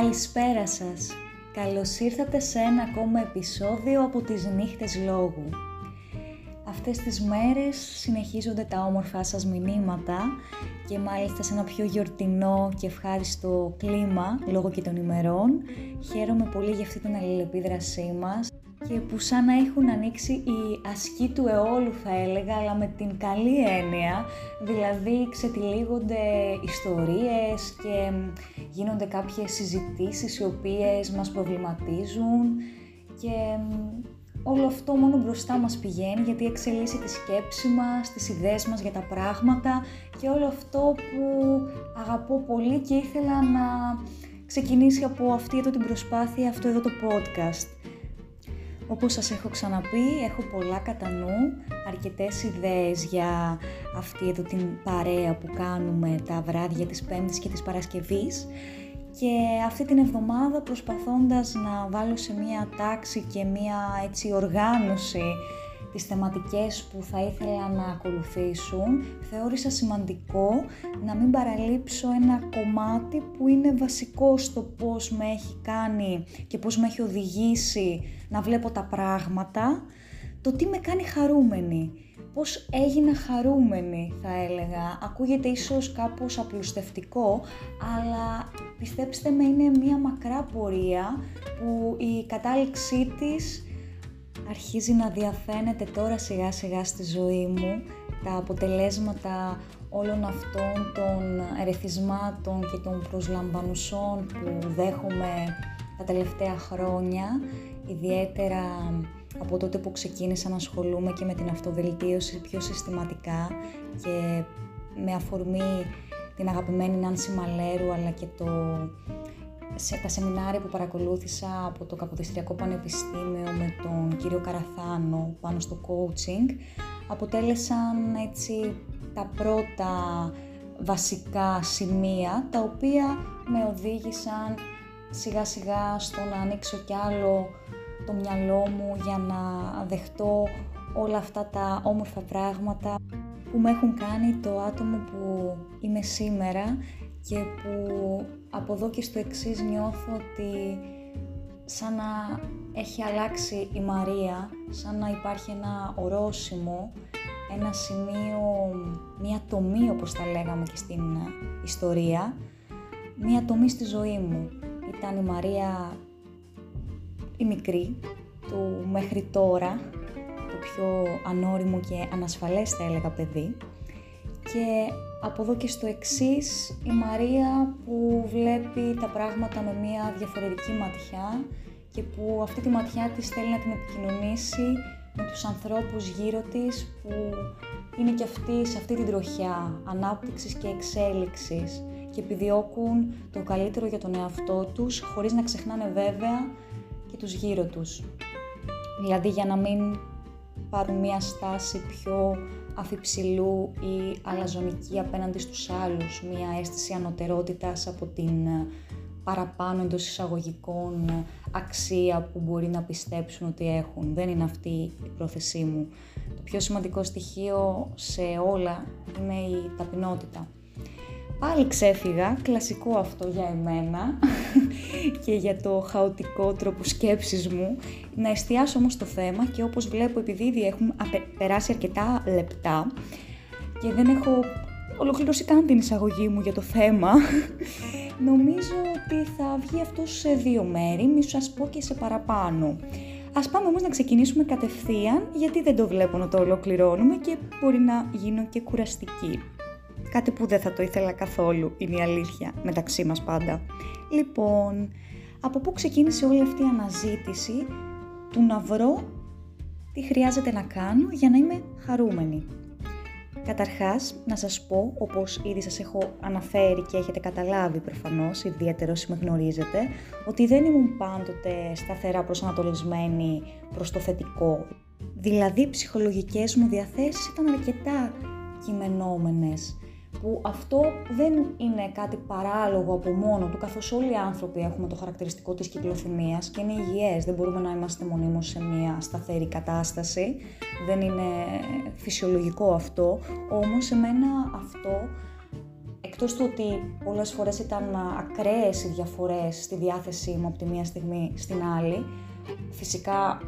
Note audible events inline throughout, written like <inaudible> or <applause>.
Καλησπέρα σας. Καλώς ήρθατε σε ένα ακόμα επεισόδιο από τις νύχτες λόγου. Αυτές τις μέρες συνεχίζονται τα όμορφά σας μηνύματα και μάλιστα σε ένα πιο γιορτινό και ευχάριστο κλίμα λόγω και των ημερών. Χαίρομαι πολύ για αυτή την αλληλεπίδρασή μας και που σαν να έχουν ανοίξει η ασκή του αιώλου θα έλεγα, αλλά με την καλή έννοια, δηλαδή ξετυλίγονται ιστορίες και γίνονται κάποιες συζητήσεις οι οποίες μας προβληματίζουν και όλο αυτό μόνο μπροστά μας πηγαίνει γιατί εξελίσσει τη σκέψη μας, τις ιδέες μας για τα πράγματα και όλο αυτό που αγαπώ πολύ και ήθελα να ξεκινήσει από αυτή εδώ την προσπάθεια, αυτό εδώ το podcast. Όπως σας έχω ξαναπεί, έχω πολλά κατά νου, αρκετές ιδέες για αυτή εδώ την παρέα που κάνουμε τα βράδια της Πέμπτης και της Παρασκευής. Και αυτή την εβδομάδα προσπαθώντας να βάλω σε μία τάξη και μία έτσι οργάνωση τις θεματικές που θα ήθελα να ακολουθήσουν, θεώρησα σημαντικό να μην παραλείψω ένα κομμάτι που είναι βασικό στο πώς με έχει κάνει και πώς με έχει οδηγήσει να βλέπω τα πράγματα, το τι με κάνει χαρούμενη. Πώς έγινα χαρούμενη θα έλεγα. Ακούγεται ίσως κάπως απλουστευτικό, αλλά πιστέψτε με είναι μια μακρά πορεία που η κατάληξή της αρχίζει να διαφαίνεται τώρα σιγά σιγά στη ζωή μου τα αποτελέσματα όλων αυτών των ερεθισμάτων και των προσλαμβανουσών που δέχομαι τα τελευταία χρόνια, ιδιαίτερα από τότε που ξεκίνησα να ασχολούμαι και με την αυτοβελτίωση πιο συστηματικά και με αφορμή την αγαπημένη Νάνση Μαλέρου αλλά και το σε τα σεμινάρια που παρακολούθησα από το Καποδιστριακό Πανεπιστήμιο με τον κύριο Καραθάνο πάνω στο coaching αποτέλεσαν έτσι τα πρώτα βασικά σημεία τα οποία με οδήγησαν σιγά σιγά στο να ανοίξω κι άλλο το μυαλό μου για να δεχτώ όλα αυτά τα όμορφα πράγματα που με έχουν κάνει το άτομο που είμαι σήμερα και που από εδώ και στο εξής νιώθω ότι σαν να έχει αλλάξει η Μαρία, σαν να υπάρχει ένα ορόσημο, ένα σημείο, μία τομή όπως τα λέγαμε και στην ιστορία, μία τομή στη ζωή μου. Ήταν η Μαρία η μικρή, του μέχρι τώρα, το πιο ανώριμο και ανασφαλές θα έλεγα παιδί και από εδώ και στο εξής η Μαρία που βλέπει τα πράγματα με μια διαφορετική ματιά και που αυτή τη ματιά της θέλει να την επικοινωνήσει με τους ανθρώπους γύρω της που είναι και αυτοί σε αυτή την τροχιά ανάπτυξης και εξέλιξης και επιδιώκουν το καλύτερο για τον εαυτό τους χωρίς να ξεχνάνε βέβαια και τους γύρω τους. Δηλαδή για να μην πάρουν μια στάση πιο αφιψηλού ή αλαζονική απέναντι στους άλλους, μια αίσθηση ανωτερότητας από την ε, παραπάνω εντός εισαγωγικών ε, αξία που μπορεί να πιστέψουν ότι έχουν. Δεν είναι αυτή η πρόθεσή μου. Το πιο σημαντικό στοιχείο σε όλα είναι η ταπεινότητα. Πάλι ξέφυγα, κλασικό αυτό για εμένα <laughs> και για το χαοτικό τρόπο σκέψης μου. Να εστιάσω όμως στο θέμα και όπως βλέπω επειδή ήδη έχουμε περάσει αρκετά λεπτά και δεν έχω ολοκληρώσει καν την εισαγωγή μου για το θέμα, <laughs> νομίζω ότι θα βγει αυτό σε δύο μέρη, μη σας πω και σε παραπάνω. Ας πάμε όμως να ξεκινήσουμε κατευθείαν, γιατί δεν το βλέπω να το ολοκληρώνουμε και μπορεί να γίνω και κουραστική. Κάτι που δεν θα το ήθελα καθόλου, είναι η αλήθεια, μεταξύ μας πάντα. Λοιπόν, από πού ξεκίνησε όλη αυτή η αναζήτηση του να βρω τι χρειάζεται να κάνω για να είμαι χαρούμενη; Καταρχάς, να σας πω, όπως ήδη σας έχω αναφέρει και έχετε καταλάβει προφανώς, ιδιαίτερο όσοι με γνωρίζετε, ότι δεν ήμουν πάντοτε σταθερά προσανατολισμένη προς το θετικό. Δηλαδή, οι ψυχολογικές μου διαθέσεις ήταν αρκετά κειμενόμενες που αυτό δεν είναι κάτι παράλογο από μόνο του, καθώς όλοι οι άνθρωποι έχουμε το χαρακτηριστικό της κυκλοθυμίας και είναι υγιές, δεν μπορούμε να είμαστε μονίμως σε μια σταθερή κατάσταση, δεν είναι φυσιολογικό αυτό, όμως εμένα αυτό εκτός του ότι πολλές φορές ήταν ακραίες οι διαφορές στη διάθεσή μου από τη μία στιγμή στην άλλη, φυσικά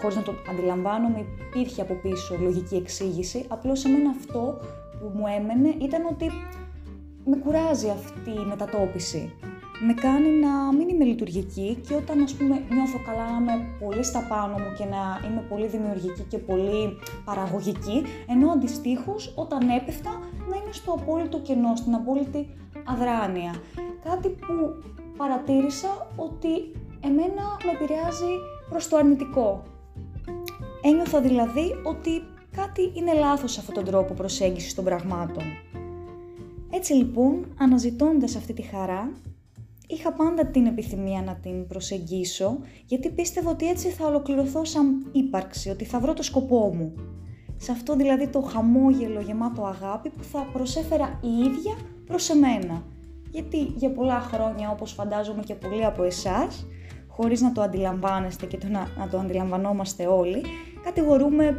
χωρίς να το αντιλαμβάνομαι υπήρχε από πίσω λογική εξήγηση, απλώς εμένα αυτό που μου έμενε ήταν ότι με κουράζει αυτή η μετατόπιση. Με κάνει να μην είμαι λειτουργική και όταν ας πούμε νιώθω καλά να είμαι πολύ στα πάνω μου και να είμαι πολύ δημιουργική και πολύ παραγωγική, ενώ αντιστοίχως όταν έπεφτα να είμαι στο απόλυτο κενό, στην απόλυτη αδράνεια. Κάτι που παρατήρησα ότι εμένα με επηρεάζει προς το αρνητικό. Ένιωθα δηλαδή ότι κάτι είναι λάθος σε αυτόν τον τρόπο προσέγγισης των πραγμάτων. Έτσι λοιπόν, αναζητώντας αυτή τη χαρά, είχα πάντα την επιθυμία να την προσεγγίσω, γιατί πίστευα ότι έτσι θα ολοκληρωθώ σαν ύπαρξη, ότι θα βρω το σκοπό μου. Σε αυτό δηλαδή το χαμόγελο γεμάτο αγάπη που θα προσέφερα η ίδια προς εμένα. Γιατί για πολλά χρόνια, όπως φαντάζομαι και πολλοί από εσάς, χωρίς να το αντιλαμβάνεστε και το να, να το αντιλαμβανόμαστε όλοι, κατηγορούμε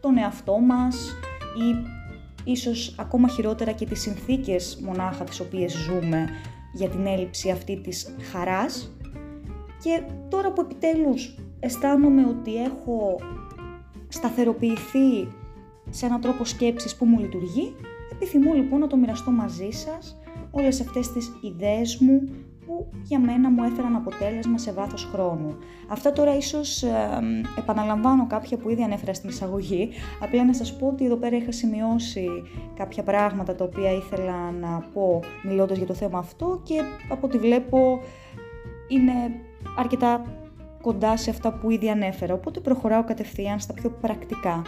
τον εαυτό μας ή ίσως ακόμα χειρότερα και τις συνθήκες μονάχα τις οποίες ζούμε για την έλλειψη αυτή της χαράς. Και τώρα που επιτέλους αισθάνομαι ότι έχω σταθεροποιηθεί σε έναν τρόπο σκέψης που μου λειτουργεί, επιθυμώ λοιπόν να το μοιραστώ μαζί σας όλες αυτές τις ιδέες μου που για μένα μου έφεραν αποτέλεσμα σε βάθος χρόνου. Αυτά τώρα ίσως ε, επαναλαμβάνω κάποια που ήδη ανέφερα στην εισαγωγή, απλά να σας πω ότι εδώ πέρα είχα σημειώσει κάποια πράγματα τα οποία ήθελα να πω μιλώντας για το θέμα αυτό και από ό,τι βλέπω είναι αρκετά κοντά σε αυτά που ήδη ανέφερα, οπότε προχωράω κατευθείαν στα πιο πρακτικά.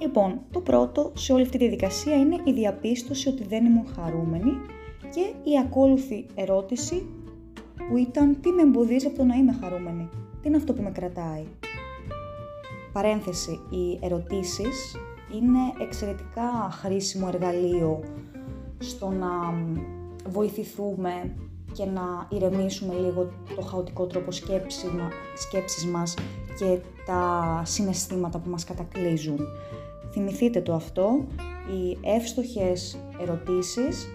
Λοιπόν, το πρώτο σε όλη αυτή τη διαδικασία είναι η διαπίστωση ότι δεν ήμουν χαρούμενη και η ακόλουθη ερώτηση που ήταν τι με εμποδίζει από το να είμαι χαρούμενη, τι είναι αυτό που με κρατάει; Παρένθεση, οι ερωτήσεις είναι εξαιρετικά χρήσιμο εργαλείο στο να βοηθηθούμε και να ηρεμήσουμε λίγο το χαοτικό τρόπο σκέψης μας και τα συναισθήματα που μας κατακλείζουν. Θυμηθείτε το αυτό, οι εύστοχες ερωτήσεις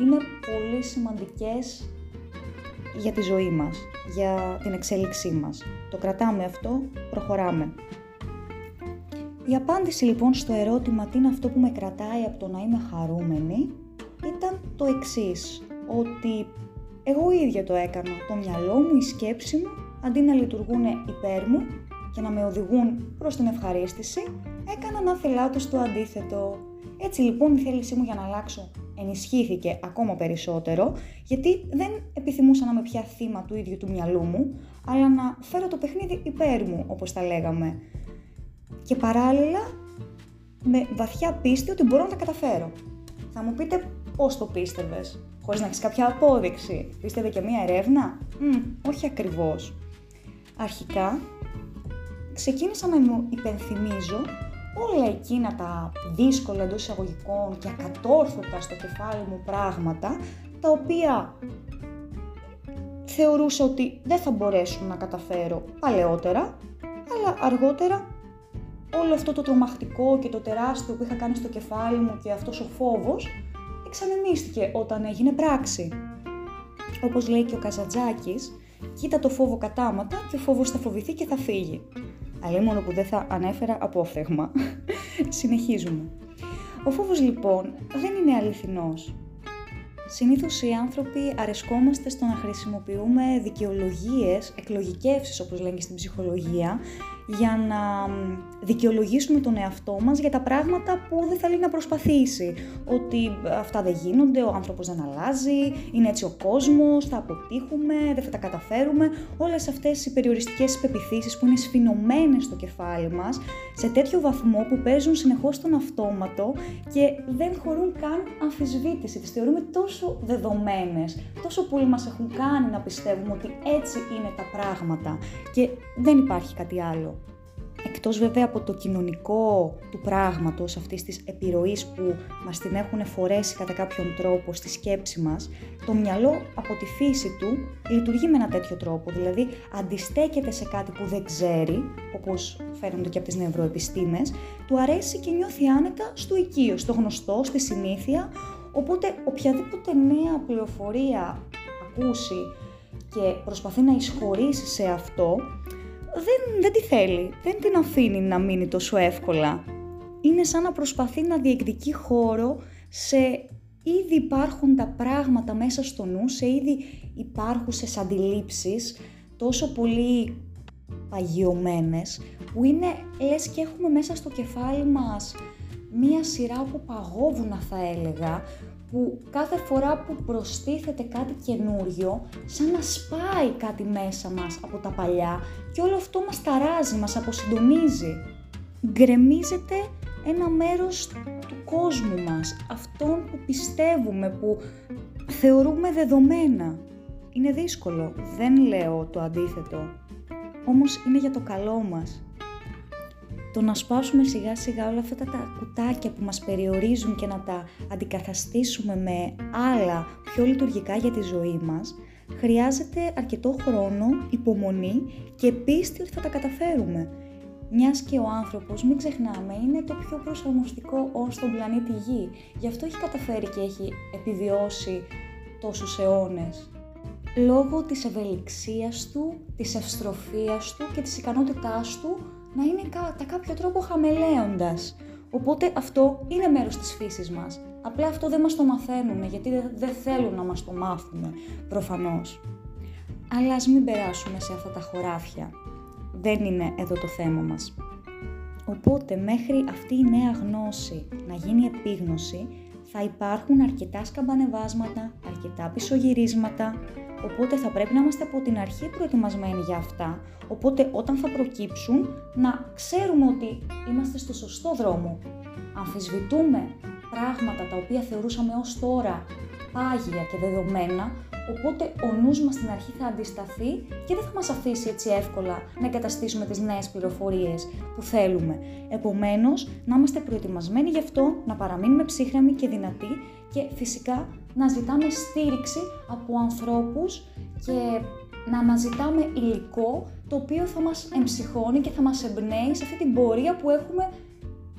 είναι πολύ σημαντικές για τη ζωή μας, για την εξέλιξή μας. Το κρατάμε αυτό, προχωράμε. Η απάντηση λοιπόν στο ερώτημα τι είναι αυτό που με κρατάει από το να είμαι χαρούμενη ήταν το εξής, ότι εγώ ίδια το έκανα, το μυαλό μου, η σκέψη μου, αντί να λειτουργούν υπέρ μου και να με οδηγούν προς την ευχαρίστηση, έκανα να θελάω το αντίθετο. Έτσι λοιπόν η θέλησή μου για να αλλάξω ενισχύθηκε ακόμα περισσότερο, γιατί δεν επιθυμούσα να είμαι πια θύμα του ίδιου του μυαλού μου, αλλά να φέρω το παιχνίδι υπέρ μου, όπως τα λέγαμε. Και παράλληλα, με βαθιά πίστη ότι μπορώ να τα καταφέρω. Θα μου πείτε πώς το πίστευες, χωρίς να έχεις κάποια απόδειξη. Πίστευε και μία ερεύνα; Μ, όχι ακριβώς. Αρχικά, ξεκίνησα να μου υπενθυμίζω όλα εκείνα τα δύσκολα εντός εισαγωγικών και ακατόρθωτα στο κεφάλι μου πράγματα, τα οποία θεωρούσα ότι δεν θα μπορέσουν να καταφέρω παλαιότερα, αλλά αργότερα όλο αυτό το τρομακτικό και το τεράστιο που είχα κάνει στο κεφάλι μου και αυτός ο φόβος εξανεμίστηκε όταν έγινε πράξη. Όπως λέει και ο Καζατζάκης, κοίτα το φόβο κατάματα και ο φόβος θα φοβηθεί και θα φύγει αλλά μόνο που δεν θα ανέφερα απόφθεγμα. <laughs> Συνεχίζουμε. Ο φόβος λοιπόν δεν είναι αληθινός. Συνήθως οι άνθρωποι αρεσκόμαστε στο να χρησιμοποιούμε δικαιολογίες, εκλογικεύσεις όπως λένε και στην ψυχολογία, για να δικαιολογήσουμε τον εαυτό μας για τα πράγματα που δεν θέλει να προσπαθήσει. Ότι αυτά δεν γίνονται, ο άνθρωπος δεν αλλάζει, είναι έτσι ο κόσμος, θα αποτύχουμε, δεν θα τα καταφέρουμε. Όλες αυτές οι περιοριστικές πεπιθήσεις που είναι σφινωμένες στο κεφάλι μας σε τέτοιο βαθμό που παίζουν συνεχώς τον αυτόματο και δεν χωρούν καν αμφισβήτηση. Τις θεωρούμε τόσο δεδομένες, τόσο πολύ μας έχουν κάνει να πιστεύουμε ότι έτσι είναι τα πράγματα και δεν υπάρχει κάτι άλλο εκτός βέβαια από το κοινωνικό του πράγματος, αυτής της επιρροής που μας την έχουν φορέσει κατά κάποιον τρόπο στη σκέψη μας, το μυαλό από τη φύση του λειτουργεί με ένα τέτοιο τρόπο, δηλαδή αντιστέκεται σε κάτι που δεν ξέρει, όπως φαίνονται και από τις νευροεπιστήμες, του αρέσει και νιώθει άνετα στο οικείο, στο γνωστό, στη συνήθεια, Οπότε οποιαδήποτε νέα πληροφορία ακούσει και προσπαθεί να εισχωρήσει σε αυτό, δεν, δεν τη θέλει, δεν την αφήνει να μείνει τόσο εύκολα. Είναι σαν να προσπαθεί να διεκδικεί χώρο σε ήδη υπάρχοντα πράγματα μέσα στο νου, σε ήδη υπάρχουσες αντιλήψεις τόσο πολύ παγιωμένες, που είναι λες και έχουμε μέσα στο κεφάλι μας μία σειρά από παγόβουνα θα έλεγα, που κάθε φορά που προστίθεται κάτι καινούριο, σαν να σπάει κάτι μέσα μας από τα παλιά και όλο αυτό μας ταράζει, μας αποσυντονίζει. Γκρεμίζεται ένα μέρος του κόσμου μας, αυτόν που πιστεύουμε, που θεωρούμε δεδομένα. Είναι δύσκολο, δεν λέω το αντίθετο, όμως είναι για το καλό μας. Το να σπάσουμε σιγά σιγά όλα αυτά τα κουτάκια που μας περιορίζουν και να τα αντικαθαστήσουμε με άλλα πιο λειτουργικά για τη ζωή μας, χρειάζεται αρκετό χρόνο, υπομονή και πίστη ότι θα τα καταφέρουμε. Μιας και ο άνθρωπος, μην ξεχνάμε, είναι το πιο προσαρμοστικό όν στον πλανήτη Γη. Γι' αυτό έχει καταφέρει και έχει επιβιώσει τόσους αιώνες. Λόγω της ευελιξίας του, της ευστροφίας του και της ικανότητάς του να είναι κατά κάποιο τρόπο χαμελέοντας. Οπότε αυτό είναι μέρος της φύσης μας. Απλά αυτό δεν μας το μαθαίνουν γιατί δεν θέλουν να μας το μάθουν προφανώς. Αλλά ας μην περάσουμε σε αυτά τα χωράφια δεν είναι εδώ το θέμα μας. Οπότε μέχρι αυτή η νέα γνώση να γίνει επίγνωση, θα υπάρχουν αρκετά σκαμπανεβάσματα, αρκετά πισωγυρίσματα, οπότε θα πρέπει να είμαστε από την αρχή προετοιμασμένοι για αυτά, οπότε όταν θα προκύψουν να ξέρουμε ότι είμαστε στο σωστό δρόμο. Αμφισβητούμε πράγματα τα οποία θεωρούσαμε ως τώρα πάγια και δεδομένα, οπότε ο νους μας στην αρχή θα αντισταθεί και δεν θα μας αφήσει έτσι εύκολα να εγκαταστήσουμε τις νέες πληροφορίες που θέλουμε. Επομένως, να είμαστε προετοιμασμένοι γι' αυτό, να παραμείνουμε ψύχρεμοι και δυνατοί και φυσικά να ζητάμε στήριξη από ανθρώπους και να αναζητάμε υλικό το οποίο θα μας εμψυχώνει και θα μας εμπνέει σε αυτή την πορεία που έχουμε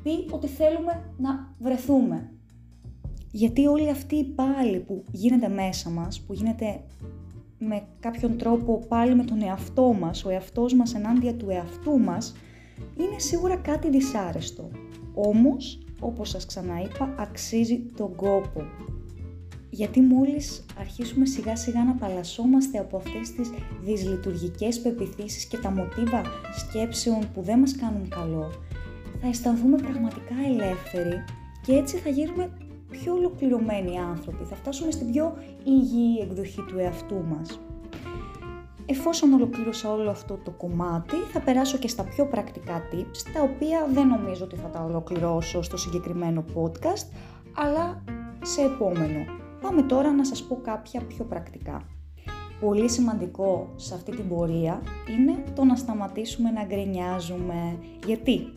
πει ότι θέλουμε να βρεθούμε. Γιατί όλη αυτή η πάλι που γίνεται μέσα μας, που γίνεται με κάποιον τρόπο πάλι με τον εαυτό μας, ο εαυτός μας ενάντια του εαυτού μας, είναι σίγουρα κάτι δυσάρεστο. Όμως, όπως σας ξαναείπα, αξίζει τον κόπο. Γιατί μόλις αρχίσουμε σιγά σιγά να παλασσόμαστε από αυτές τις δυσλειτουργικές πεπιθήσεις και τα μοτίβα σκέψεων που δεν μας κάνουν καλό, θα αισθανθούμε πραγματικά ελεύθεροι και έτσι θα γίνουμε πιο ολοκληρωμένοι άνθρωποι, θα φτάσουμε στην πιο υγιή εκδοχή του εαυτού μας. Εφόσον ολοκλήρωσα όλο αυτό το κομμάτι, θα περάσω και στα πιο πρακτικά tips, τα οποία δεν νομίζω ότι θα τα ολοκληρώσω στο συγκεκριμένο podcast, αλλά σε επόμενο. Πάμε τώρα να σας πω κάποια πιο πρακτικά. Πολύ σημαντικό σε αυτή την πορεία είναι το να σταματήσουμε να γκρινιάζουμε. Γιατί;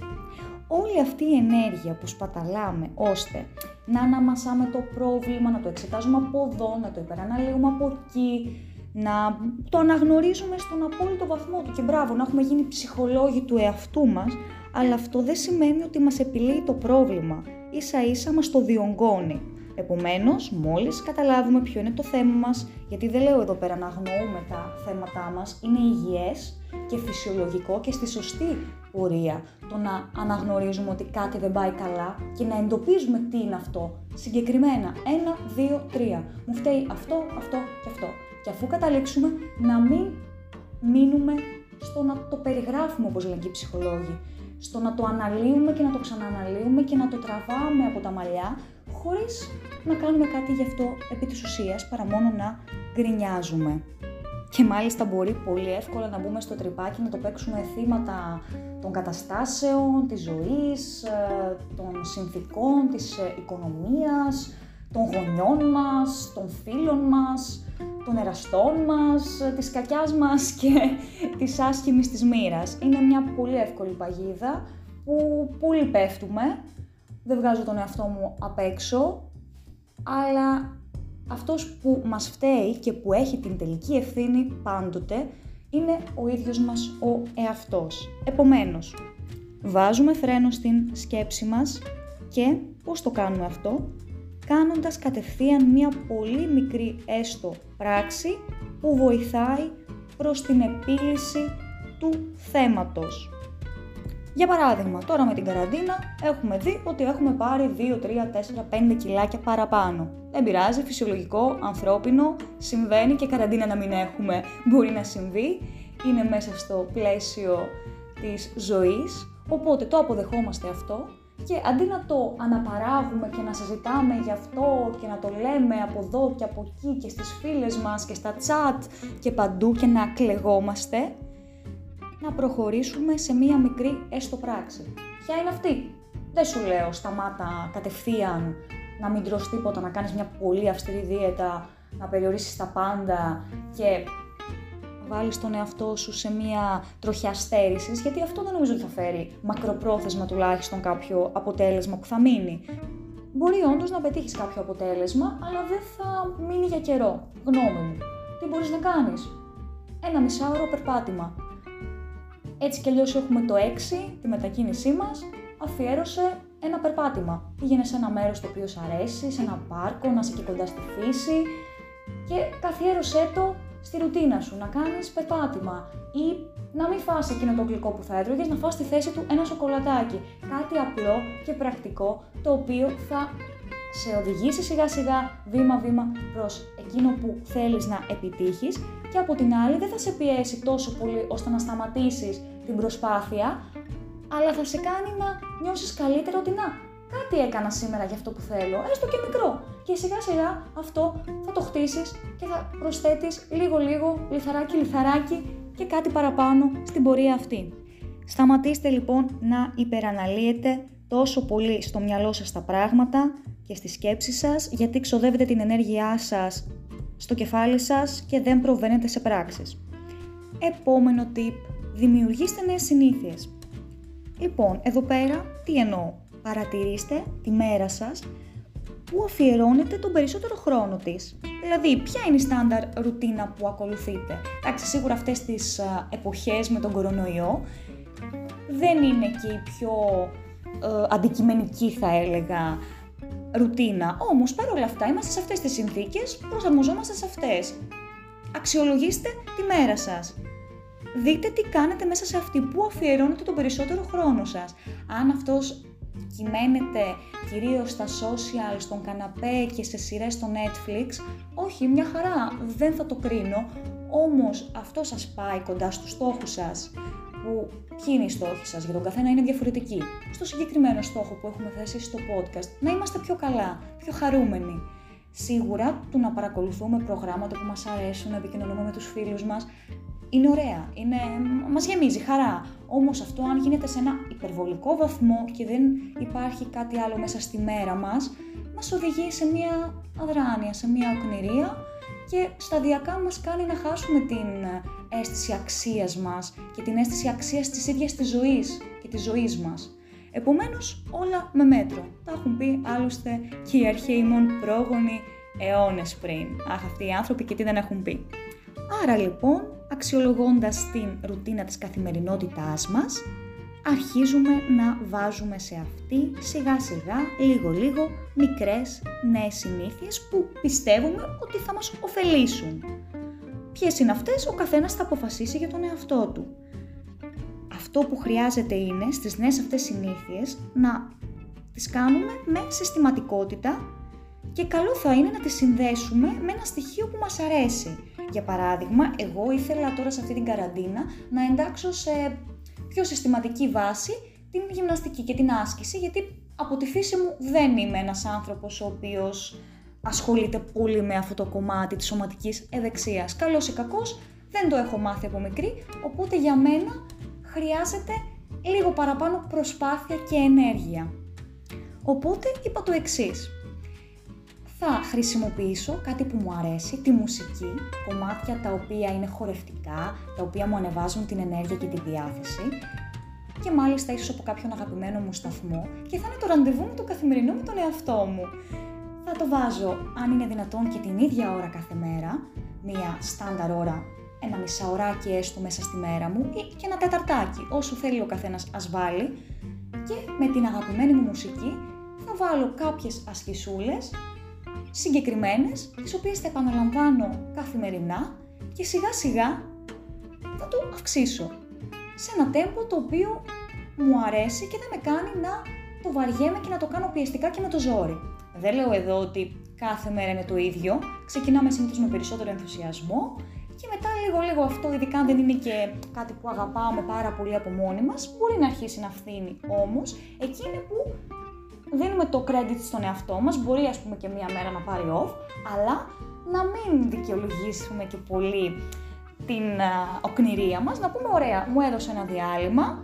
Όλη αυτή η ενέργεια που σπαταλάμε ώστε να αναμασάμε το πρόβλημα, να το εξετάζουμε από εδώ, να το υπεραναλύουμε από εκεί, να το αναγνωρίζουμε στον απόλυτο βαθμό του και μπράβο, να έχουμε γίνει ψυχολόγοι του εαυτού μας, αλλά αυτό δεν σημαίνει ότι μας επιλύει το πρόβλημα, ίσα ίσα μας το διονγκώνει. Επομένως, μόλις καταλάβουμε ποιο είναι το θέμα μας, γιατί δεν λέω εδώ πέρα να αγνοούμε τα θέματά μας, είναι υγιές και φυσιολογικό και στη σωστή πορεία το να αναγνωρίζουμε ότι κάτι δεν πάει καλά και να εντοπίζουμε τι είναι αυτό. Συγκεκριμένα, ένα, δύο, τρία. Μου φταίει αυτό, αυτό και αυτό. Και αφού καταλήξουμε, να μην μείνουμε στο να το περιγράφουμε όπως λένε και οι ψυχολόγοι. Στο να το αναλύουμε και να το ξανααναλύουμε και να το τραβάμε από τα μαλλιά χωρίς να κάνουμε κάτι γι' αυτό επί της ουσίας, παρά μόνο να γκρινιάζουμε. Και μάλιστα μπορεί πολύ εύκολα να μπούμε στο τρυπάκι να το παίξουμε θύματα των καταστάσεων, της ζωής, ε, των συνθήκων, της ε, οικονομίας, των γονιών μας, των φίλων μας, των εραστών μας, ε, της κακιάς μας και <laughs> της άσχημης της μοίρας. Είναι μια πολύ εύκολη παγίδα που πολύ πέφτουμε δεν βγάζω τον εαυτό μου απ' έξω, αλλά αυτός που μας φταίει και που έχει την τελική ευθύνη πάντοτε είναι ο ίδιος μας ο εαυτός. Επομένως, βάζουμε φρένο στην σκέψη μας και πώς το κάνουμε αυτό; κάνοντας κατευθείαν μια πολύ μικρή έστω πράξη που βοηθάει προς την επίλυση του θέματος. Για παράδειγμα, τώρα με την καραντίνα έχουμε δει ότι έχουμε πάρει 2, 3, 4, 5 κιλάκια παραπάνω. Δεν πειράζει, φυσιολογικό, ανθρώπινο, συμβαίνει και καραντίνα να μην έχουμε, μπορεί να συμβεί. Είναι μέσα στο πλαίσιο της ζωής, οπότε το αποδεχόμαστε αυτό και αντί να το αναπαράγουμε και να συζητάμε γι' αυτό και να το λέμε από εδώ και από εκεί και στις φίλες μας και στα chat και παντού και να κλεγόμαστε, να προχωρήσουμε σε μία μικρή έστω πράξη. Ποια είναι αυτή; Δεν σου λέω σταμάτα κατευθείαν να μην τρως τίποτα, να κάνεις μια πολύ αυστηρή δίαιτα, να περιορίσεις τα πάντα και βάλεις τον εαυτό σου σε μια τροχιά στέρησης, γιατί αυτό δεν νομίζω ότι θα φέρει μακροπρόθεσμα τουλάχιστον κάποιο αποτέλεσμα που θα μείνει. Μπορεί όντως να πετύχεις κάποιο αποτέλεσμα, αλλά δεν θα μείνει για καιρό. Γνώμη μου. Τι μπορείς να κάνεις, Ένα μισάωρο περπάτημα. Έτσι κι αλλιώς έχουμε το 6, τη μετακίνησή μας, αφιέρωσε ένα περπάτημα. Πήγαινε σε ένα μέρος το οποίο σου αρέσει, σε ένα πάρκο, να είσαι και κοντά στη φύση και καθιέρωσέ το στη ρουτίνα σου, να κάνεις περπάτημα ή να μην φας εκείνο το γλυκό που θα έτρωγες, να φας στη θέση του ένα σοκολατάκι. Κάτι απλό και πρακτικό, το οποίο θα σε οδηγήσει σιγά σιγά βήμα-βήμα προς εκείνο που θέλεις να επιτύχεις και από την άλλη δεν θα σε πιέσει τόσο πολύ ώστε να σταματήσεις την προσπάθεια, αλλά θα σε κάνει να νιώσεις καλύτερα ότι να, κάτι έκανα σήμερα για αυτό που θέλω, έστω και μικρό. Και σιγά σιγά αυτό θα το χτίσεις και θα προσθέτεις λίγο λίγο, λιθαράκι λιθαράκι και κάτι παραπάνω στην πορεία αυτή. Σταματήστε λοιπόν να υπεραναλύετε τόσο πολύ στο μυαλό σας τα πράγματα και στη σκέψη σας, γιατί ξοδεύετε την ενέργειά σας στο κεφάλι σας και δεν προβαίνετε σε πράξεις. Επόμενο tip, δημιουργήστε νέες συνήθειες. Λοιπόν, εδώ πέρα τι εννοώ; Παρατηρήστε τη μέρα σας που αφιερώνετε τον περισσότερο χρόνο της. Δηλαδή, ποια είναι η στάνταρ ρουτίνα που ακολουθείτε; Εντάξει, σίγουρα αυτές τις εποχές με τον κορονοϊό δεν είναι και η πιο ε, αντικειμενική θα έλεγα ρουτίνα. Όμως παρόλα αυτά είμαστε σε αυτές τις συνθήκες, προσαρμοζόμαστε σε αυτές. Αξιολογήστε τη μέρα σας. Δείτε τι κάνετε μέσα σε αυτή που αφιερώνετε τον περισσότερο χρόνο σας. Αν αυτός κυμαίνεται κυρίως στα social, στον καναπέ και σε σειρές στο Netflix, όχι, μια χαρά, δεν θα το κρίνω, όμως αυτό σας πάει κοντά στους στόχους σας, που ποιοι είναι οι στόχοι σας, για τον καθένα είναι διαφορετικοί. Στο συγκεκριμένο στόχο που έχουμε θέσει στο podcast, να είμαστε πιο καλά, πιο χαρούμενοι. Σίγουρα του να παρακολουθούμε προγράμματα που μας αρέσουν, να επικοινωνούμε με τους φίλους μας, είναι ωραία, είναι, μας γεμίζει χαρά. Όμως αυτό αν γίνεται σε ένα υπερβολικό βαθμό και δεν υπάρχει κάτι άλλο μέσα στη μέρα μας, μας οδηγεί σε μια αδράνεια, σε μια οκνηρία και σταδιακά μας κάνει να χάσουμε την αίσθηση αξίας μας και την αίσθηση αξίας της ίδιας της ζωής και της ζωής μας. Επομένως, όλα με μέτρο. Τα έχουν πει άλλωστε και οι αρχαίοι μόν πρόγονοι αιώνες πριν. Αχ, αυτοί οι άνθρωποι και τι δεν έχουν πει. Άρα λοιπόν, αξιολογώντας την ρουτίνα της καθημερινότητάς μας, αρχίζουμε να βάζουμε σε αυτή σιγά σιγά, λίγο λίγο, μικρές νέες συνήθειες που πιστεύουμε ότι θα μας ωφελήσουν. Ποιες είναι αυτές, ο καθένας θα αποφασίσει για τον εαυτό του. Αυτό που χρειάζεται είναι στις νέες αυτές συνήθειες να τις κάνουμε με συστηματικότητα και καλό θα είναι να τις συνδέσουμε με ένα στοιχείο που μας αρέσει. Για παράδειγμα, εγώ ήθελα τώρα σε αυτή την καραντίνα να εντάξω σε πιο συστηματική βάση την γυμναστική και την άσκηση, γιατί από τη φύση μου δεν είμαι ένας άνθρωπος ο οποίος ασχολείται πολύ με αυτό το κομμάτι της σωματικής ευεξίας. Καλός ή κακός, δεν το έχω μάθει από μικρή, οπότε για μένα χρειάζεται λίγο παραπάνω προσπάθεια και ενέργεια. Οπότε είπα το εξής θα χρησιμοποιήσω κάτι που μου αρέσει, τη μουσική, κομμάτια τα οποία είναι χορευτικά, τα οποία μου ανεβάζουν την ενέργεια και τη διάθεση. Και μάλιστα ίσως από κάποιον αγαπημένο μου σταθμό. Και θα είναι το ραντεβού μου το καθημερινό με τον εαυτό μου. Θα το βάζω, αν είναι δυνατόν, και την ίδια ώρα κάθε μέρα, μία στάνταρ ώρα, ένα μισάωράκι έστω μέσα στη μέρα μου. Ή και ένα τεταρτάκι, όσο θέλει ο καθένας ας βάλει. Και με την αγαπημένη μου μουσική θα βάλω κάποιες ασκησούλες συγκεκριμένες, τις οποίες θα επαναλαμβάνω καθημερινά και σιγά σιγά θα το αυξήσω σε ένα τέμπο το οποίο μου αρέσει και δεν με κάνει να το βαριέμαι και να το κάνω πιεστικά και με το ζόρι. Δεν λέω εδώ ότι κάθε μέρα είναι το ίδιο. Ξεκινάμε συνήθως με περισσότερο ενθουσιασμό και μετά λίγο λίγο αυτό, ειδικά αν δεν είναι και κάτι που αγαπάμε πάρα πολύ από μόνοι μας, μπορεί να αρχίσει να φθήνει. Όμως, εκεί είναι που δίνουμε το credit στον εαυτό μας, μπορεί ας πούμε και μία μέρα να πάρει off, αλλά να μην δικαιολογήσουμε και πολύ την uh, οκνηρία μας, να πούμε ωραία, μου έδωσε ένα διάλειμμα,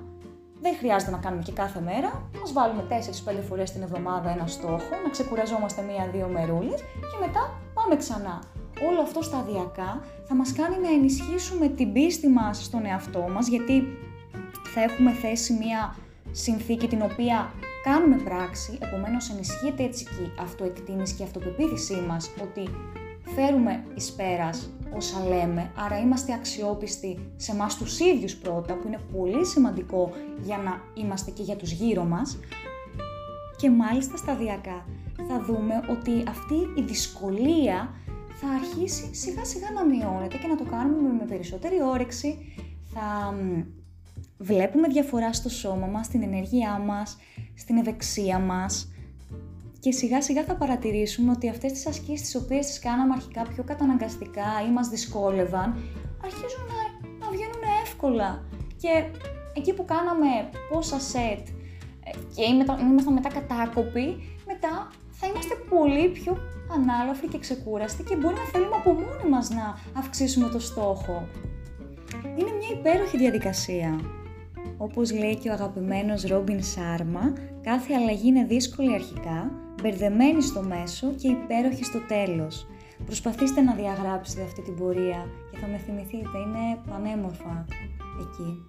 δεν χρειάζεται να κάνουμε και κάθε μέρα. Μα βάλουμε 4-5 φορές την εβδομάδα ένα στόχο, να ξεκουραζόμαστε μία-δύο μερούλες και μετά πάμε ξανά. Όλο αυτό σταδιακά θα μας κάνει να ενισχύσουμε την πίστη μας στον εαυτό μας, γιατί θα έχουμε θέσει μία συνθήκη την οποία κάνουμε πράξη, επομένως ενισχύεται έτσι και η αυτοεκτίμηση και η αυτοπεποίθησή μας ότι φέρουμε εις πέρας όσα λέμε, άρα είμαστε αξιόπιστοι σε μας τους ίδιους πρώτα, που είναι πολύ σημαντικό για να είμαστε και για τους γύρω μας. Και μάλιστα σταδιακά θα δούμε ότι αυτή η δυσκολία θα αρχίσει σιγά σιγά να μειώνεται και να το κάνουμε με περισσότερη όρεξη, θα βλέπουμε διαφορά στο σώμα μας, στην ενέργειά μας, στην ευεξία μας, και σιγά σιγά θα παρατηρήσουμε ότι αυτές τις ασκήσεις τις οποίες τις κάναμε αρχικά πιο καταναγκαστικά ή μας δυσκόλευαν, αρχίζουν να, να βγαίνουν εύκολα. Και εκεί που κάναμε πόσα σετ ε, και ήμασταν μετά κατάκοποι, μετά θα είμαστε πολύ πιο ανάλαφροι και ξεκούραστοι και μπορεί να θέλουμε από μόνοι μας να αυξήσουμε το στόχο. Είναι μια υπέροχη διαδικασία. Όπως λέει και ο αγαπημένος Ρόμπιν Σάρμα, κάθε αλλαγή είναι δύσκολη αρχικά, μπερδεμένη στο μέσο και υπέροχη στο τέλος. Προσπαθήστε να διαγράψετε αυτή την πορεία και θα με θυμηθείτε, είναι πανέμορφα εκεί.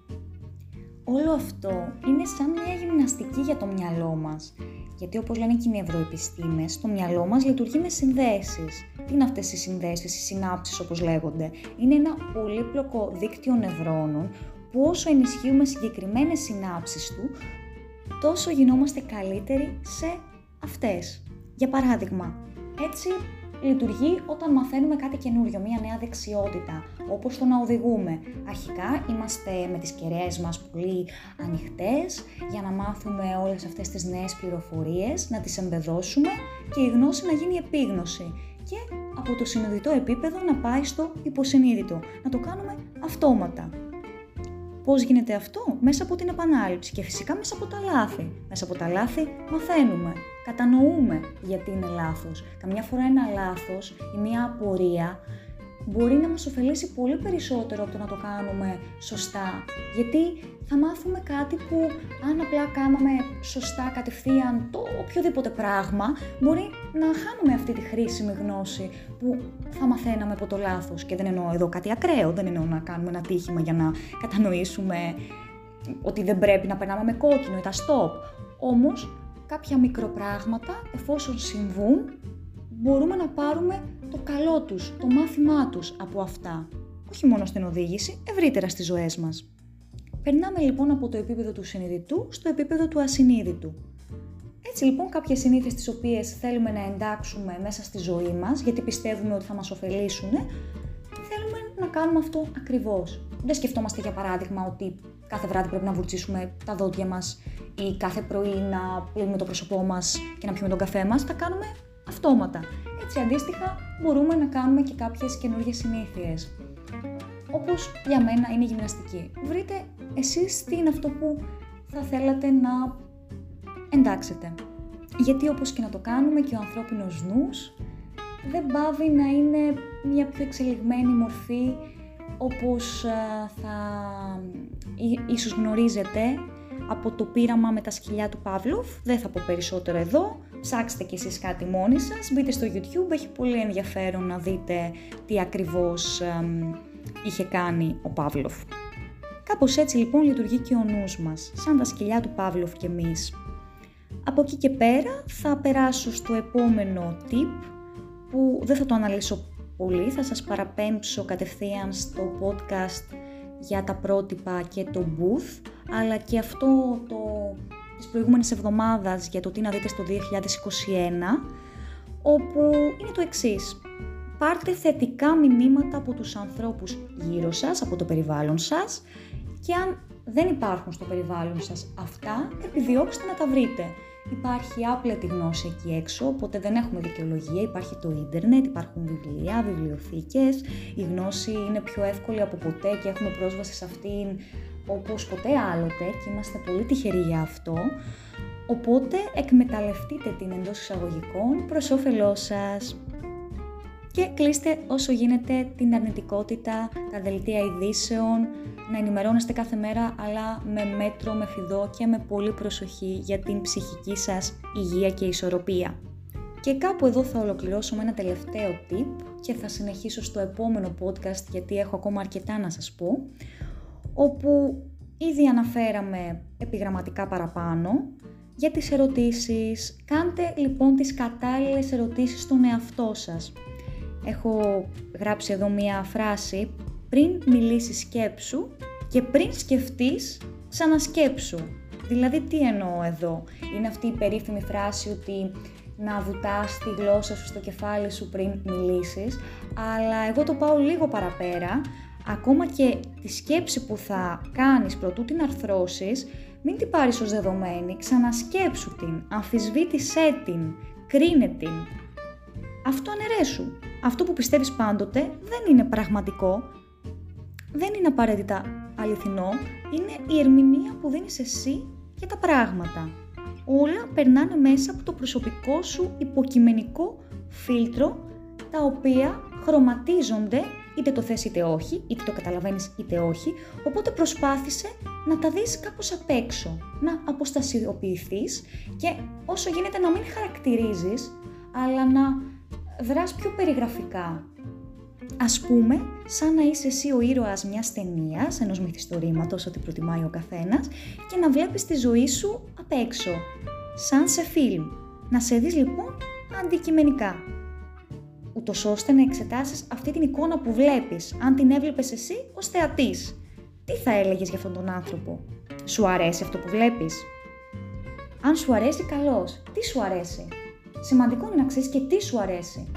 Όλο αυτό είναι σαν μια γυμναστική για το μυαλό μας. Γιατί όπως λένε και οι νευροεπιστήμες, το μυαλό μας λειτουργεί με συνδέσεις. Τι είναι αυτές οι συνδέσεις, οι συνάψεις όπως λέγονται; Είναι ένα πολύπλοκο δίκτυο νευρώνων που όσο ενισχύουμε συγκεκριμένες συνάψεις του, τόσο γινόμαστε καλύτεροι σε αυτές. Για παράδειγμα, έτσι λειτουργεί όταν μαθαίνουμε κάτι καινούριο, μία νέα δεξιότητα, όπως το να οδηγούμε. Αρχικά είμαστε με τις κεραίες μας πολύ ανοιχτές για να μάθουμε όλες αυτές τις νέες πληροφορίες, να τις εμπεδώσουμε και η γνώση να γίνει επίγνωση και από το συνειδητό επίπεδο να πάει στο υποσυνείδητο, να το κάνουμε αυτόματα. Πώς γίνεται αυτό; Μέσα από την επανάληψη και φυσικά μέσα από τα λάθη. Μέσα από τα λάθη μαθαίνουμε, κατανοούμε γιατί είναι λάθος. Καμιά φορά ένα λάθος ή μια απορία μπορεί να μας ωφελήσει πολύ περισσότερο από το να το κάνουμε σωστά. Γιατί θα μάθουμε κάτι που αν απλά κάναμε σωστά κατευθείαν το οποιοδήποτε πράγμα, μπορεί να χάνουμε αυτή τη χρήσιμη γνώση που θα μαθαίναμε από το λάθος. Και δεν εννοώ εδώ κάτι ακραίο, δεν εννοώ να κάνουμε ένα τύχημα για να κατανοήσουμε ότι δεν πρέπει να περνάμε με κόκκινο ή τα stop. Όμως, κάποια μικροπράγματα, εφόσον συμβούν, μπορούμε να πάρουμε το καλό τους, το μάθημά τους από αυτά. Όχι μόνο στην οδήγηση, ευρύτερα στις ζωές μας. Περνάμε λοιπόν από το επίπεδο του συνειδητού στο επίπεδο του ασυνείδητου. Έτσι λοιπόν κάποιες συνήθειες τις οποίες θέλουμε να εντάξουμε μέσα στη ζωή μας, γιατί πιστεύουμε ότι θα μας ωφελήσουν, θέλουμε να κάνουμε αυτό ακριβώς. Δεν σκεφτόμαστε για παράδειγμα ότι κάθε βράδυ πρέπει να βουρτσίσουμε τα δόντια μας ή κάθε πρωί να πλύνουμε το πρόσωπό μας και να πιούμε τον καφέ μας, τα κάνουμε αυτόματα. Έτσι αντίστοιχα μπορούμε να κάνουμε και κάποιες καινούργιες συνήθειες. Όπως για μένα είναι η γυμναστική. Βρείτε εσείς τι είναι αυτό που θα θέλατε να εντάξετε. Γιατί όπως και να το κάνουμε και ο ανθρώπινος νους δεν πάβει να είναι μια πιο εξελιγμένη μορφή όπως θα ίσως γνωρίζετε από το πείραμα με τα σκυλιά του Παύλοφ. Δεν θα πω περισσότερο εδώ. Ψάξτε κι εσείς κάτι μόνοι σας. Μπείτε στο YouTube. Έχει πολύ ενδιαφέρον να δείτε τι ακριβώς είχε κάνει ο Παύλοφ. Κάπως έτσι λοιπόν λειτουργεί και ο νους μας, σαν τα σκυλιά του Παύλοφ και εμείς. Από εκεί και πέρα θα περάσω στο επόμενο tip που δεν θα το αναλύσω πολύ, θα σας παραπέμψω κατευθείαν στο podcast για τα πρότυπα και το booth, αλλά και αυτό το της προηγούμενης εβδομάδας για το τι να δείτε στο 2021, όπου είναι το εξής. Πάρτε θετικά μηνύματα από τους ανθρώπους γύρω σας, από το περιβάλλον σας και αν δεν υπάρχουν στο περιβάλλον σας αυτά, επιδιώξτε να τα βρείτε. Υπάρχει άπλετη γνώση εκεί έξω, οπότε δεν έχουμε δικαιολογία. Υπάρχει το ίντερνετ, υπάρχουν βιβλία, βιβλιοθήκες. Η γνώση είναι πιο εύκολη από ποτέ και έχουμε πρόσβαση σε αυτήν όπως ποτέ άλλοτε και είμαστε πολύ τυχεροί για αυτό. Οπότε εκμεταλλευτείτε την εντός εισαγωγικών προς όφελός σας και κλείστε όσο γίνεται την αρνητικότητα, τα δελτία ειδήσεων, να ενημερώνεστε κάθε μέρα αλλά με μέτρο, με φιδό και με πολύ προσοχή για την ψυχική σας υγεία και ισορροπία. Και κάπου εδώ θα ολοκληρώσω με ένα τελευταίο tip και θα συνεχίσω στο επόμενο podcast γιατί έχω ακόμα αρκετά να σας πω, όπου ήδη αναφέραμε επιγραμματικά παραπάνω για τις ερωτήσεις. Κάντε λοιπόν τις κατάλληλες ερωτήσεις στον εαυτό σας. Έχω γράψει εδώ μία φράση πριν μιλήσεις σκέψου και πριν σκεφτείς ξανασκέψου. Δηλαδή τι εννοώ εδώ; Είναι αυτή η περίφημη φράση ότι να βουτάς τη γλώσσα σου στο κεφάλι σου πριν μιλήσεις, αλλά εγώ το πάω λίγο παραπέρα, ακόμα και τη σκέψη που θα κάνεις προτού την αρθρώσεις, μην την πάρεις ως δεδομένη, ξανασκέψου την, αμφισβήτησέ την, κρίνε την. Αυτό αναιρέσου. Αυτό που πιστεύεις πάντοτε δεν είναι πραγματικό, δεν είναι απαραίτητα αληθινό, είναι η ερμηνεία που δίνεις εσύ για τα πράγματα. Όλα περνάνε μέσα από το προσωπικό σου υποκειμενικό φίλτρο, τα οποία χρωματίζονται, είτε το θες είτε όχι, είτε το καταλαβαίνεις είτε όχι, οπότε προσπάθησε να τα δεις κάπως απ' έξω, να αποστασιοποιηθείς και όσο γίνεται να μην χαρακτηρίζεις, αλλά να δράς πιο περιγραφικά. Ας πούμε, σαν να είσαι εσύ ο ήρωας μιας ταινίας, ενός μυθιστορήματος, ό,τι προτιμάει ο καθένας, και να βλέπεις τη ζωή σου απ' έξω, σαν σε φιλμ. Να σε δεις λοιπόν αντικειμενικά. Ούτως ώστε να εξετάσεις αυτή την εικόνα που βλέπεις, αν την έβλεπες εσύ ως θεατής. Τι θα έλεγες για αυτόν τον άνθρωπο; Σου αρέσει αυτό που βλέπεις; Αν σου αρέσει, καλώς. Τι σου αρέσει; Σημαντικό είναι να ξέρεις και τι σου αρέσει,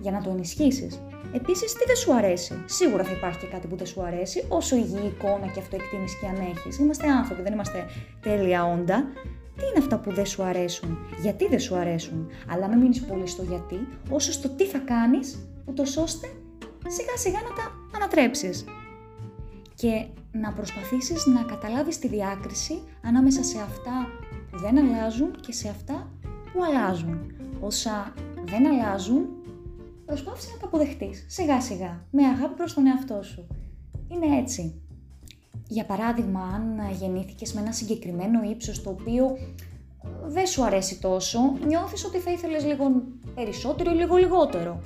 για να το ενισχύσει. Επίσης, τι δεν σου αρέσει; Σίγουρα θα υπάρχει και κάτι που δεν σου αρέσει, όσο υγιή εικόνα και αυτοεκτίμηση και αν έχεις. Είμαστε άνθρωποι, δεν είμαστε τέλεια όντα. Τι είναι αυτά που δεν σου αρέσουν, γιατί δεν σου αρέσουν, αλλά μην μείνεις πολύ στο γιατί, όσο στο τι θα κάνεις, ούτως ώστε σιγά σιγά να τα ανατρέψεις. Και να προσπαθήσεις να καταλάβεις τη διάκριση ανάμεσα σε αυτά που δεν αλλάζουν και σε αυτά που αλλάζουν. Όσα δεν αλλάζουν, προσπάθησε να τα αποδεχτείς, σιγά σιγά, με αγάπη προς τον εαυτό σου. Είναι έτσι. Για παράδειγμα, αν γεννήθηκες με ένα συγκεκριμένο ύψος το οποίο ε, δεν σου αρέσει τόσο, νιώθεις ότι θα ήθελες λίγο περισσότερο ή λίγο λιγότερο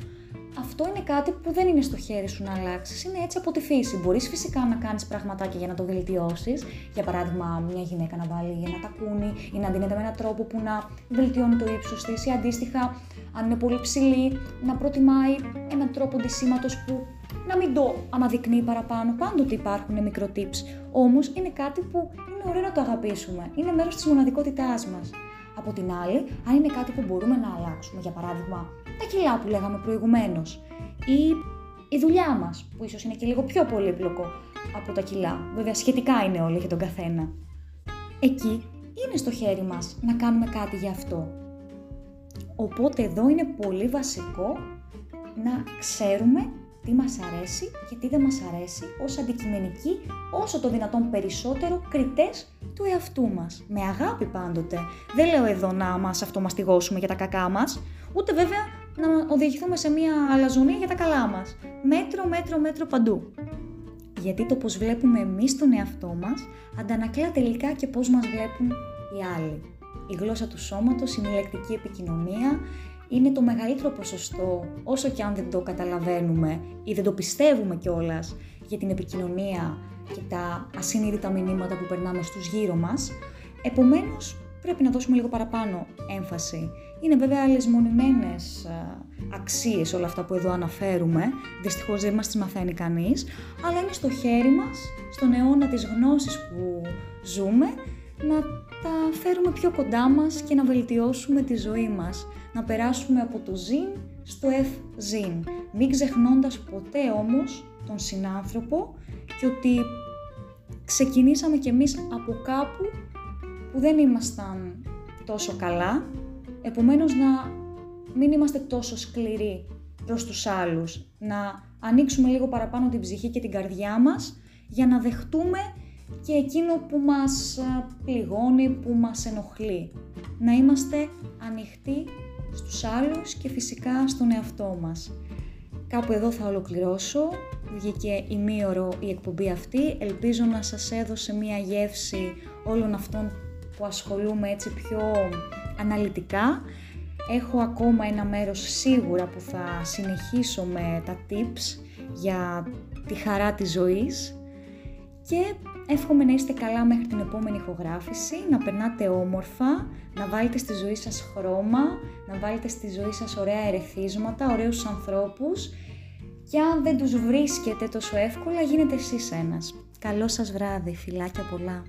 αυτό είναι κάτι που δεν είναι στο χέρι σου να αλλάξεις. Είναι έτσι από τη φύση. Μπορείς φυσικά να κάνεις πραγματάκια για να το βελτιώσεις. Για παράδειγμα, μια γυναίκα να βάλει ένα τακούνι ή να δίνεται με έναν τρόπο που να βελτιώνει το ύψος της. Ή αντίστοιχα, αν είναι πολύ ψηλή, να προτιμάει έναν τρόπο ντυσίματος που να μην το αναδεικνύει παραπάνω. Πάντοτε υπάρχουν μικροτύπς. Όμως είναι κάτι που είναι ωραίο να το αγαπήσουμε. Είναι μέρος της μοναδικότητάς μας. Από την άλλη, αν είναι κάτι που μπορούμε να αλλάξουμε, για παράδειγμα, τα κιλά που λέγαμε προηγουμένως, ή η δουλειά μας, που ίσως είναι και λίγο πιο πολύπλοκο από τα κιλά. Βέβαια, σχετικά είναι όλοι για τον καθένα. Εκεί είναι στο χέρι μας να κάνουμε κάτι γι' αυτό. Οπότε εδώ είναι πολύ βασικό να ξέρουμε τι μας αρέσει και τι δεν μας αρέσει ως αντικειμενικοί όσο το δυνατόν περισσότερο κριτές του εαυτού μας. Με αγάπη πάντοτε. Δεν λέω εδώ να μας αυτομαστιγώσουμε για τα κακά μας, ούτε βέβαια να οδηγηθούμε σε μια αλαζονία για τα καλά μας. Μέτρο, μέτρο, μέτρο παντού. Γιατί το πώς βλέπουμε εμείς τον εαυτό μας αντανακλά τελικά και πώς μας βλέπουν οι άλλοι. Η γλώσσα του σώματος, η μιλεκτική επικοινωνία, είναι το μεγαλύτερο ποσοστό, όσο και αν δεν το καταλαβαίνουμε ή δεν το πιστεύουμε κιόλας για την επικοινωνία και τα ασυνείδητα μηνύματα που περνάμε στους γύρω μας. Επομένως, πρέπει να δώσουμε λίγο παραπάνω έμφαση. Είναι βέβαια αλεσμονημένες αξίες όλα αυτά που εδώ αναφέρουμε, δυστυχώς δεν μας τις μαθαίνει κανείς, αλλά είναι στο χέρι μας, στον αιώνα της γνώσης που ζούμε, να τα φέρουμε πιο κοντά μας και να βελτιώσουμε τη ζωή μας. Να περάσουμε από το ζήν στο ευζήν. Μην ξεχνώντας ποτέ όμως τον συνάνθρωπο και ότι ξεκινήσαμε κι εμείς από κάπου που δεν ήμασταν τόσο καλά, επομένως να μην είμαστε τόσο σκληροί προς τους άλλους, να ανοίξουμε λίγο παραπάνω την ψυχή και την καρδιά μας για να δεχτούμε και εκείνο που μας πληγώνει, που μας ενοχλεί. Να είμαστε ανοιχτοί στους άλλους και φυσικά στον εαυτό μας. Κάπου εδώ θα ολοκληρώσω. Βγήκε ημίωρο η εκπομπή αυτή. Ελπίζω να σας έδωσε μία γεύση όλων αυτών που ασχολούμαι έτσι πιο αναλυτικά. Έχω ακόμα ένα μέρος σίγουρα που θα συνεχίσω με τα tips για τη χαρά της ζωής και εύχομαι να είστε καλά μέχρι την επόμενη ηχογράφηση, να περνάτε όμορφα, να βάλετε στη ζωή σας χρώμα, να βάλετε στη ζωή σας ωραία ερεθίσματα, ωραίους ανθρώπους και αν δεν τους βρίσκετε τόσο εύκολα γίνετε εσείς ένας. Καλό σας βράδυ, φιλάκια πολλά!